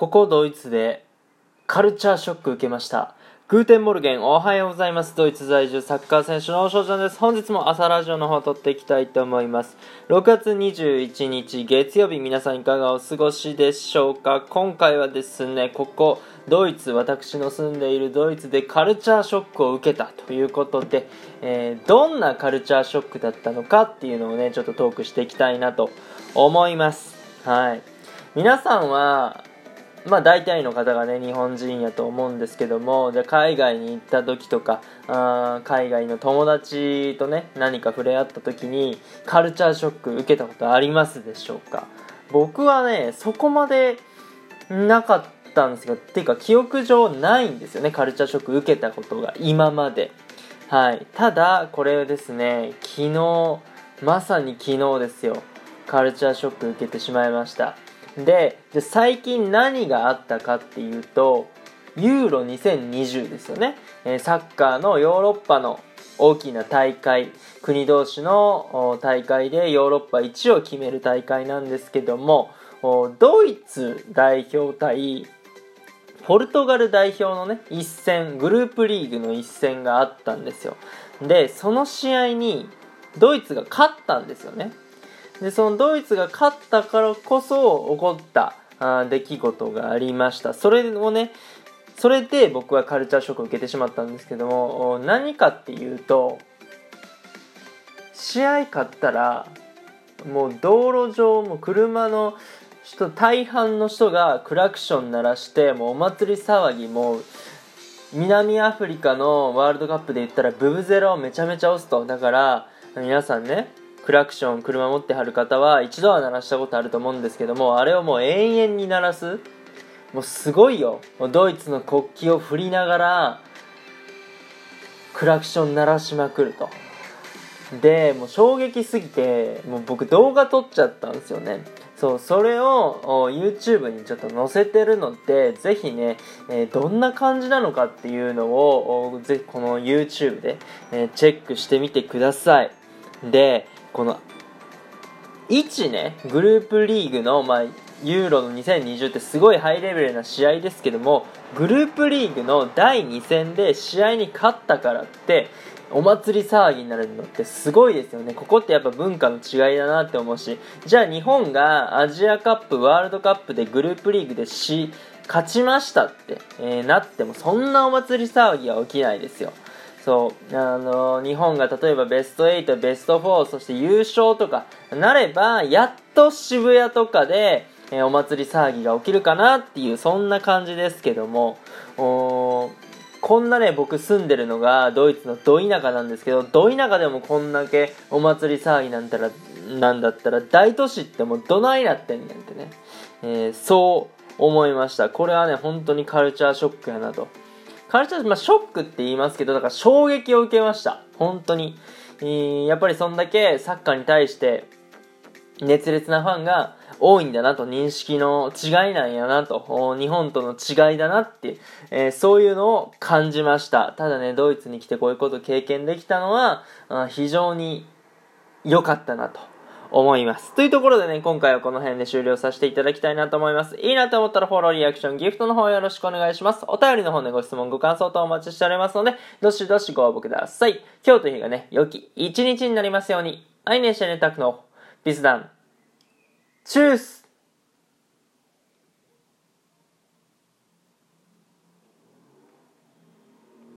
ここドイツでカルチャーショック受けました。 Guten Morgen、おはようございます。ドイツ在住サッカー選手の翔ちゃんです。本日も朝ラジオの方撮っていきたいと思います。6月21日月曜日、皆さんいかがお過ごしでしょうか？今回はですね、ここ、ドイツ、私の住んでいるドイツでカルチャーショックを受けたということで、えーどんなカルチャーショックだったのかっていうのをね、ちょっとトークしていきたいなと思います。はい。皆さんは、まあ大体の方がね日本人やと思うんですけどもじゃ海外に行った時とかあ海外の友達とね何か触れ合った時にカルチャーショック受けたことありますでしょうか？僕はねそこまでなかったんですがていうか記憶上ないんですよねカルチャーショック受けたことが今まで。はい。ただこれですね昨日まさに昨日ですよ。カルチャーショック受けてしまいました。でじゃ最近何があったかっていうとユーロ2020ですよね、えサッカーのヨーロッパの大きな大会国同士の大会でヨーロッパ一を決める大会なんですけどもドイツ代表対ポルトガル代表のね一戦グループリーグの一戦があったんですよ。でその試合にドイツが勝ったんですよね。でそのドイツが勝ったからこそ起こったあ出来事がありました。それをねそれで僕はカルチャーショックを受けてしまったんですけども何かっていうと試合勝ったらもう道路上も車の人大半の人がクラクション鳴らしてもうお祭り騒ぎもう南アフリカのワールドカップで言ったらブブゼラをめちゃめちゃ押すと。だから皆さんねクラクション車持ってはる方は一度は鳴らしたことあると思うんですけどもあれをもう永遠に鳴らす。もうすごいよ。もうドイツの国旗を振りながらクラクション鳴らしまくると。でもう衝撃すぎてもう僕動画撮っちゃったんですよね。そうそれを YouTube にちょっと載せてるのでぜひね、えーどんな感じなのかっていうのをぜひこの YouTube で、えーチェックしてみてください。でこの1ねグループリーグの、まあ、ユーロの2020ってすごいハイレベルな試合ですけどもグループリーグの第2戦で試合に勝ったからってお祭り騒ぎになるのってすごいですよね。ここってやっぱ文化の違いだなって思うし。じゃあ日本がアジアカップワールドカップでグループリーグでし勝ちましたって、えーなってもそんなお祭り騒ぎは起きないですよ。そう。あの日本が例えばベスト8ベスト4そして優勝とかなればやっと渋谷とかで、えーお祭り騒ぎが起きるかなっていうそんな感じですけども。おこんなね僕住んでるのがドイツのど田舎なんですけどど田舎でもこんだけお祭り騒ぎなんたらなんだったら大都市ってもうどないなってんねんってね、えーそう思いました。これはね本当にカルチャーショックやなと。カルチャー、まあ、ショックって言いますけどだから衝撃を受けました。本当に、えやっぱりそんだけサッカーに対して熱烈なファンが多いんだなと認識の違いなんやなと日本との違いだなって、えーそういうのを感じました。ただねドイツに来てこういうことを経験できたのは非常に良かったなと。思います。というところでね、今回はこの辺で終了させていただきたいなと思います。いいなと思ったらフォロー、リアクション、ギフトの方よろしくお願いします。お便りの方でご質問、ご感想等お待ちしておりますので、どしどしご応募ください。今日という日がね、良き一日になりますように。アイネシャネタクのビスダン。チュース